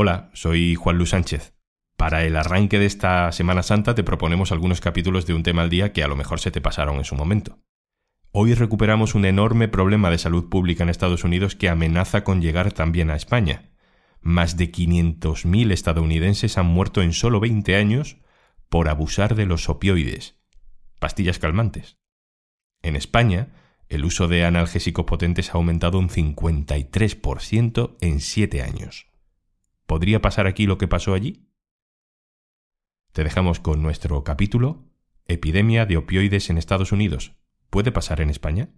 Hola, soy Juan Luis Sánchez. Para el arranque de esta Semana Santa te proponemos algunos capítulos de un tema al día que a lo mejor se te pasaron en su momento. Hoy recuperamos un enorme problema de salud pública en Estados Unidos que amenaza con llegar también a España. Más de 500.000 estadounidenses han muerto en solo 20 años por abusar de los opioides, pastillas calmantes. En España, el uso de analgésicos potentes ha aumentado un 53% en 7 años. ¿Podría pasar aquí lo que pasó allí? Te dejamos con nuestro capítulo Epidemia de opioides en Estados Unidos. ¿Puede pasar en España?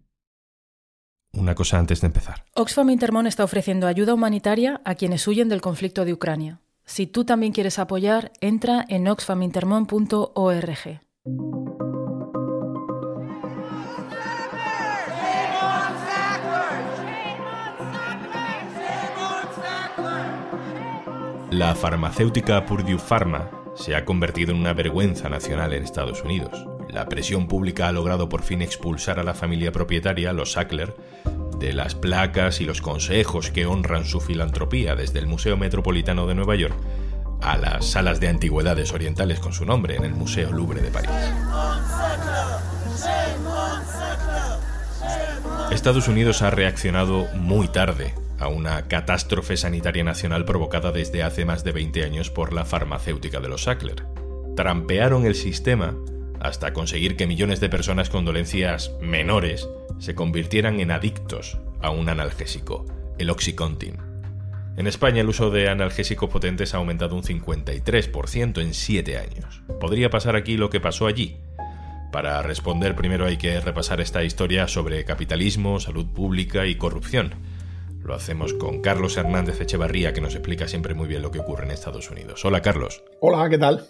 Una cosa antes de empezar. Oxfam Intermon está ofreciendo ayuda humanitaria a quienes huyen del conflicto de Ucrania. Si tú también quieres apoyar, entra en oxfamintermon.org. La farmacéutica Purdue Pharma se ha convertido en una vergüenza nacional en Estados Unidos. La presión pública ha logrado por fin expulsar a la familia propietaria, los Sackler, de las placas y los consejos que honran su filantropía desde el Museo Metropolitano de Nueva York a las salas de antigüedades orientales con su nombre en el Museo Louvre de París. Estados Unidos ha reaccionado muy tarde a una catástrofe sanitaria nacional provocada desde hace más de 20 años por la farmacéutica de los Sackler. Trampearon el sistema hasta conseguir que millones de personas con dolencias menores se convirtieran en adictos a un analgésico, el Oxycontin. En España el uso de analgésicos potentes ha aumentado un 53% en 7 años. ¿Podría pasar aquí lo que pasó allí? Para responder primero hay que repasar esta historia sobre capitalismo, salud pública y corrupción. Lo hacemos con Carlos Hernández Echevarría, que nos explica siempre muy bien lo que ocurre en Estados Unidos. Hola, Carlos. Hola, ¿qué tal?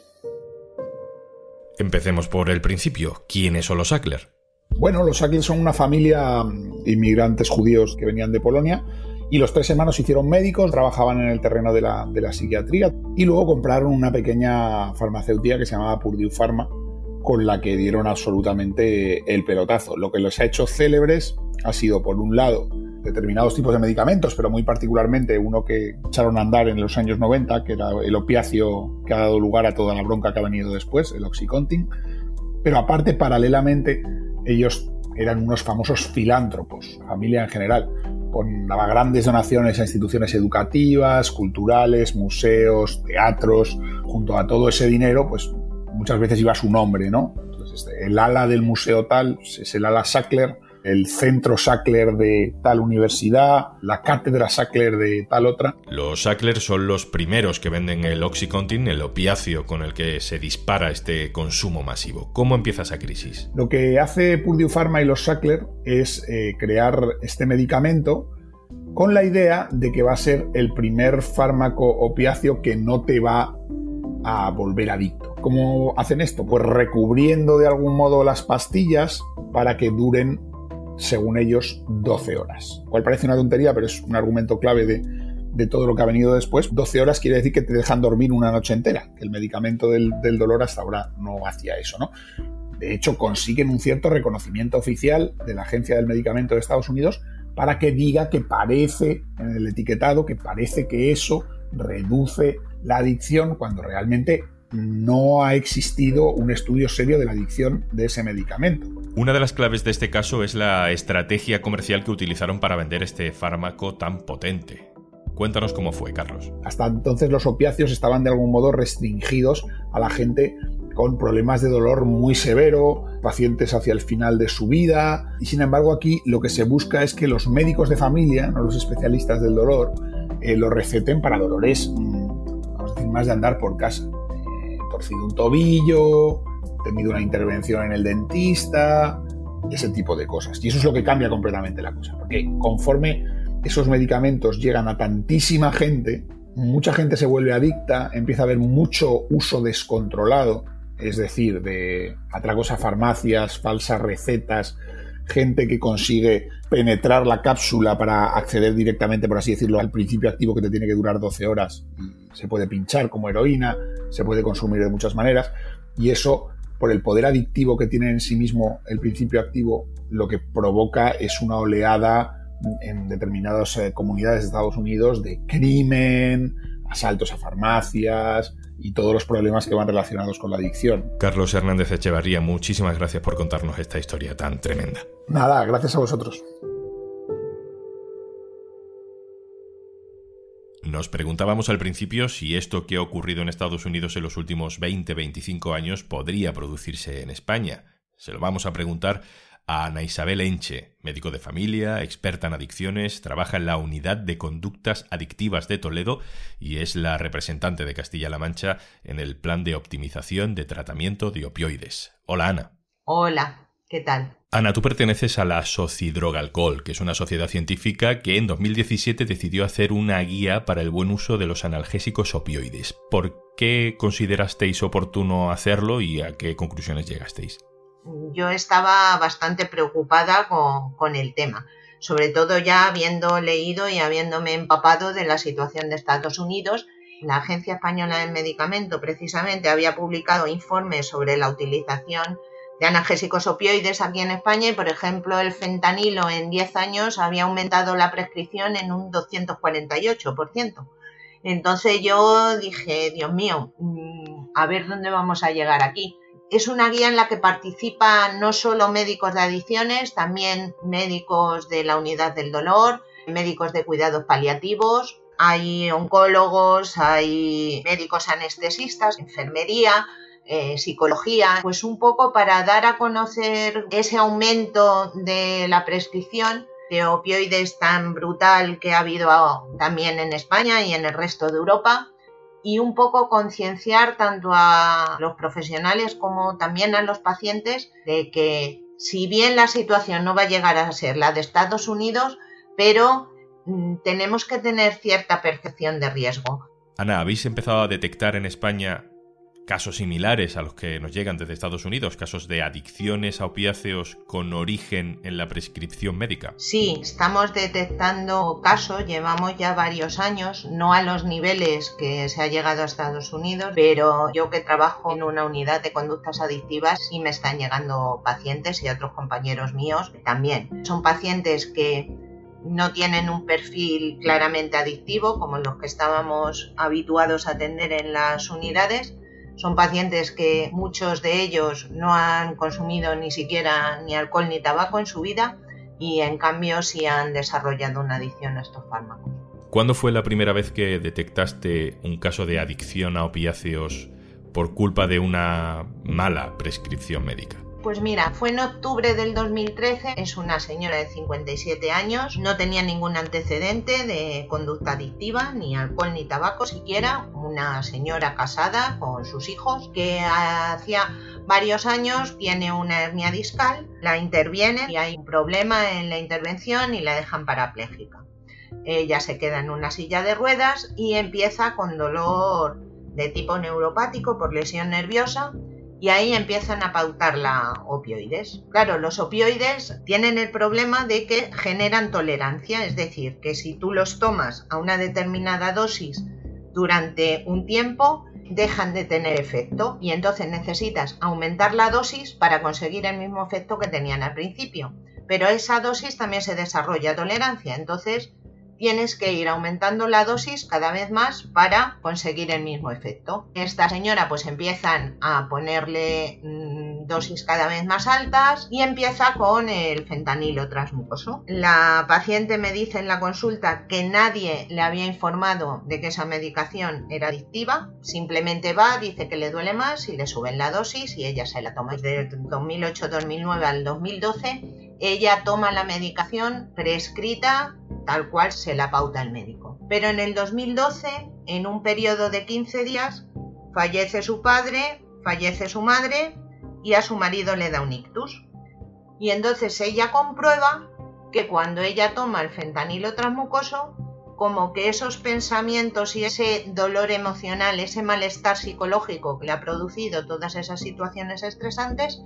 Empecemos por el principio. ¿Quiénes son los Sackler? Bueno, los Sackler son una familia de inmigrantes judíos que venían de Polonia y los tres hermanos se hicieron médicos, trabajaban en el terreno de la, de la psiquiatría y luego compraron una pequeña farmacéutica que se llamaba Purdue Pharma con la que dieron absolutamente el pelotazo. Lo que los ha hecho célebres ha sido, por un lado, determinados tipos de medicamentos, pero muy particularmente uno que echaron a andar en los años 90, que era el opiáceo que ha dado lugar a toda la bronca que ha venido después, el Oxycontin. Pero aparte, paralelamente, ellos eran unos famosos filántropos, familia en general, con grandes donaciones a instituciones educativas, culturales, museos, teatros, junto a todo ese dinero, pues muchas veces iba su nombre, ¿no? Entonces, el ala del museo tal es el ala Sackler, el centro Sackler de tal universidad, la cátedra Sackler de tal otra. Los Sackler son los primeros que venden el Oxycontin, el opiáceo con el que se dispara este consumo masivo. ¿Cómo empieza esa crisis? Lo que hace Purdue Pharma y los Sackler es eh, crear este medicamento con la idea de que va a ser el primer fármaco opiáceo que no te va a volver adicto. ¿Cómo hacen esto? Pues recubriendo de algún modo las pastillas para que duren según ellos, 12 horas. Cual parece una tontería, pero es un argumento clave de, todo lo que ha venido después. 12 horas quiere decir que te dejan dormir una noche entera, que el medicamento del, dolor hasta ahora no hacía eso, ¿no? De hecho, consiguen un cierto reconocimiento oficial de la Agencia del Medicamento de Estados Unidos para que diga que parece, en el etiquetado, que parece que eso reduce la adicción cuando realmente no ha existido un estudio serio de la adicción de ese medicamento. Una de las claves de este caso es la estrategia comercial que utilizaron para vender este fármaco tan potente. Cuéntanos cómo fue, Carlos. Hasta entonces los opiáceos estaban de algún modo restringidos a la gente con problemas de dolor muy severo, pacientes hacia el final de su vida, y sin embargo aquí lo que se busca es que los médicos de familia, no los especialistas del dolor, eh, lo receten para dolores, mm, vamos a decir, más de andar por casa torcido un tobillo, tenido una intervención en el dentista, ese tipo de cosas. Y eso es lo que cambia completamente la cosa, porque conforme esos medicamentos llegan a tantísima gente, mucha gente se vuelve adicta, empieza a haber mucho uso descontrolado, es decir, de atracos a farmacias, falsas recetas, gente que consigue penetrar la cápsula para acceder directamente, por así decirlo, al principio activo que te tiene que durar 12 horas. se puede pinchar como heroína, se puede consumir de muchas maneras. Y eso, por el poder adictivo que tiene en sí mismo el principio activo, lo que provoca es una oleada en determinadas eh, comunidades de Estados Unidos de crimen, asaltos a farmacias y todos los problemas que van relacionados con la adicción. Carlos Hernández Echevarría, muchísimas gracias por contarnos esta historia tan tremenda. Nada, gracias a vosotros. Nos preguntábamos al principio si esto que ha ocurrido en Estados Unidos en los últimos 20-25 años podría producirse en España. Se lo vamos a preguntar a Ana Isabel Enche, médico de familia, experta en adicciones, trabaja en la Unidad de Conductas Adictivas de Toledo y es la representante de Castilla-La Mancha en el Plan de Optimización de Tratamiento de Opioides. Hola Ana. Hola, ¿qué tal? Ana, tú perteneces a la Alcohol, que es una sociedad científica que en 2017 decidió hacer una guía para el buen uso de los analgésicos opioides. ¿Por qué considerasteis oportuno hacerlo y a qué conclusiones llegasteis? Yo estaba bastante preocupada con, el tema, sobre todo ya habiendo leído y habiéndome empapado de la situación de Estados Unidos la Agencia Española del Medicamento precisamente había publicado informes sobre la utilización de analgésicos opioides aquí en España y, por ejemplo, el fentanilo en 10 años había aumentado la prescripción en un 248%. Entonces yo dije, Dios mío, mm, a ver dónde vamos a llegar aquí. Es una guía en la que participan no solo médicos de adicciones, también médicos de la unidad del dolor, médicos de cuidados paliativos, hay oncólogos, hay médicos anestesistas, enfermería, eh, psicología, pues un poco para dar a conocer ese aumento de la prescripción de opioides tan brutal que ha habido también en España y en el resto de Europa y un poco concienciar tanto a los profesionales como también a los pacientes de que si bien la situación no va a llegar a ser la de Estados Unidos, pero mm, tenemos que tener cierta percepción de riesgo. Ana, ¿habéis empezado a detectar en España casos similares a los que nos llegan desde Estados Unidos, casos de adicciones a opiáceos con origen en la prescripción médica. Sí, estamos detectando casos, llevamos ya varios años, no a los niveles que se ha llegado a Estados Unidos, pero yo que trabajo en una unidad de conductas adictivas sí me están llegando pacientes y otros compañeros míos también. Son pacientes que no tienen un perfil claramente adictivo como los que estábamos habituados a atender en las unidades, son pacientes que muchos de ellos no han consumido ni siquiera ni alcohol ni tabaco en su vida y en cambio sí han desarrollado una adicción a estos fármacos. ¿Cuándo fue la primera vez que detectaste un caso de adicción a opiáceos por culpa de una mala prescripción médica? Pues mira, fue en octubre del 2013, es una señora de 57 años, no tenía ningún antecedente de conducta adictiva, ni alcohol ni tabaco siquiera, una señora casada con sus hijos que hacía varios años tiene una hernia discal, la interviene y hay un problema en la intervención y la dejan parapléjica. Ella se queda en una silla de ruedas y empieza con dolor de tipo neuropático por lesión nerviosa y ahí empiezan a pautar la opioides. Claro, los opioides tienen el problema de que generan tolerancia, es decir, que si tú los tomas a una determinada dosis durante un tiempo, dejan de tener efecto y entonces necesitas aumentar la dosis para conseguir el mismo efecto que tenían al principio. Pero esa dosis también se desarrolla tolerancia, entonces tienes que ir aumentando la dosis cada vez más para conseguir el mismo efecto. Esta señora pues empiezan a ponerle mm, dosis cada vez más altas y empieza con el fentanilo transmucoso. La paciente me dice en la consulta que nadie le había informado de que esa medicación era adictiva, simplemente va, dice que le duele más y le suben la dosis y ella se la toma. Desde 2008-2009 al 2012 ella toma la medicación prescrita tal cual se la pauta el médico. Pero en el 2012, en un periodo de 15 días, fallece su padre, fallece su madre y a su marido le da un ictus. Y entonces ella comprueba que cuando ella toma el fentanilo transmucoso, como que esos pensamientos y ese dolor emocional, ese malestar psicológico que le ha producido todas esas situaciones estresantes,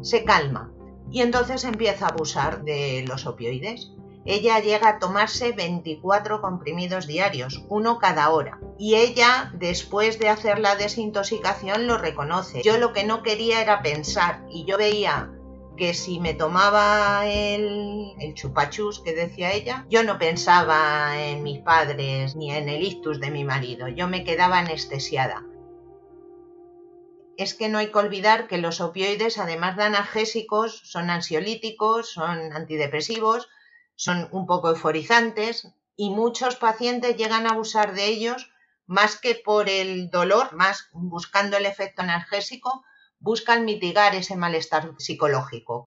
se calma. Y entonces empieza a abusar de los opioides ella llega a tomarse 24 comprimidos diarios, uno cada hora. Y ella, después de hacer la desintoxicación, lo reconoce. Yo lo que no quería era pensar y yo veía que si me tomaba el, el chupachus que decía ella, yo no pensaba en mis padres ni en el ictus de mi marido, yo me quedaba anestesiada. Es que no hay que olvidar que los opioides, además de analgésicos, son ansiolíticos, son antidepresivos, son un poco euforizantes y muchos pacientes llegan a abusar de ellos más que por el dolor, más buscando el efecto analgésico, buscan mitigar ese malestar psicológico.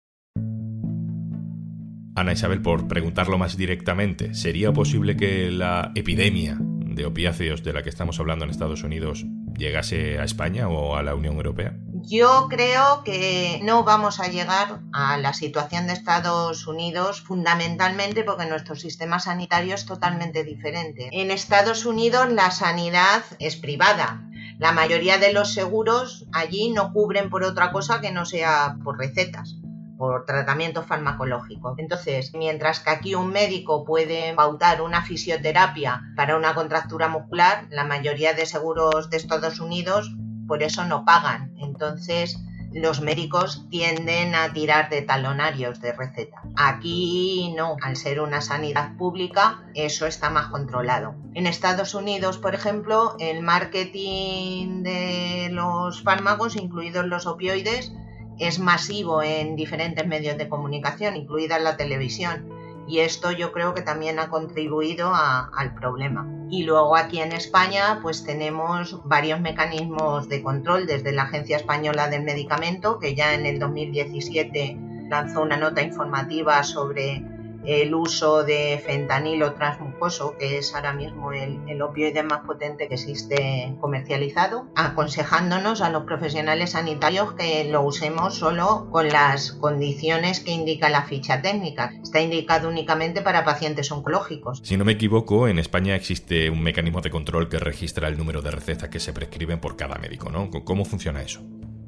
Ana Isabel, por preguntarlo más directamente, ¿sería posible que la epidemia de opiáceos de la que estamos hablando en Estados Unidos llegase a España o a la Unión Europea? Yo creo que no vamos a llegar a la situación de Estados Unidos fundamentalmente porque nuestro sistema sanitario es totalmente diferente. En Estados Unidos la sanidad es privada. La mayoría de los seguros allí no cubren por otra cosa que no sea por recetas por tratamiento farmacológico. Entonces, mientras que aquí un médico puede pautar una fisioterapia para una contractura muscular, la mayoría de seguros de Estados Unidos por eso no pagan. Entonces, los médicos tienden a tirar de talonarios de receta. Aquí no, al ser una sanidad pública, eso está más controlado. En Estados Unidos, por ejemplo, el marketing de los fármacos, incluidos los opioides, es masivo en diferentes medios de comunicación, incluida la televisión. Y esto yo creo que también ha contribuido al problema. Y luego aquí en España pues tenemos varios mecanismos de control desde la Agencia Española del Medicamento, que ya en el 2017 lanzó una nota informativa sobre el uso de fentanilo transmucoso, que es ahora mismo el, opioide más potente que existe comercializado, aconsejándonos a los profesionales sanitarios que lo usemos solo con las condiciones que indica la ficha técnica. Está indicado únicamente para pacientes oncológicos. Si no me equivoco, en España existe un mecanismo de control que registra el número de recetas que se prescriben por cada médico, ¿no? ¿Cómo funciona eso?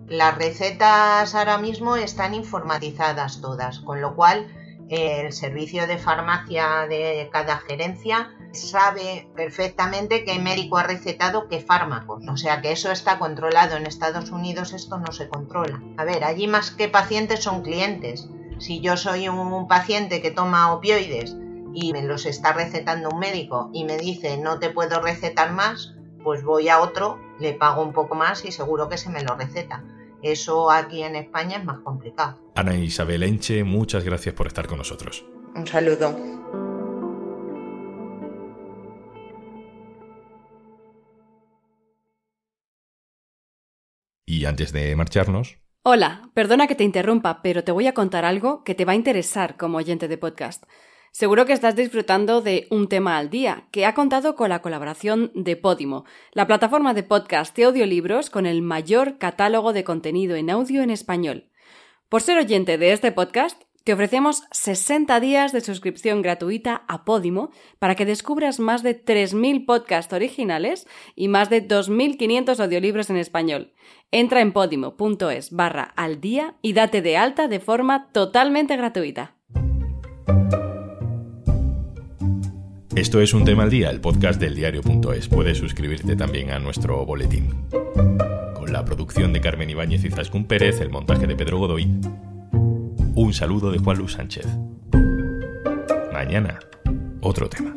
Las recetas ahora mismo están informatizadas todas, con lo cual el servicio de farmacia de cada gerencia sabe perfectamente qué médico ha recetado qué fármacos. O sea que eso está controlado. En Estados Unidos esto no se controla. A ver, allí más que pacientes son clientes. Si yo soy un paciente que toma opioides y me los está recetando un médico y me dice no te puedo recetar más, pues voy a otro, le pago un poco más y seguro que se me lo receta. Eso aquí en España es más complicado. Ana Isabel Enche, muchas gracias por estar con nosotros. Un saludo. Y antes de marcharnos... Hola, perdona que te interrumpa, pero te voy a contar algo que te va a interesar como oyente de podcast. Seguro que estás disfrutando de Un tema al día, que ha contado con la colaboración de Podimo, la plataforma de podcast y audiolibros con el mayor catálogo de contenido en audio en español. Por ser oyente de este podcast, te ofrecemos 60 días de suscripción gratuita a Podimo para que descubras más de 3.000 podcasts originales y más de 2.500 audiolibros en español. Entra en podimo.es barra al día y date de alta de forma totalmente gratuita. Esto es Un Tema al Día, el podcast del diario.es. Puedes suscribirte también a nuestro boletín. Con la producción de Carmen Ibáñez y Zascún Pérez, el montaje de Pedro Godoy. Un saludo de Juan Luis Sánchez. Mañana, otro tema.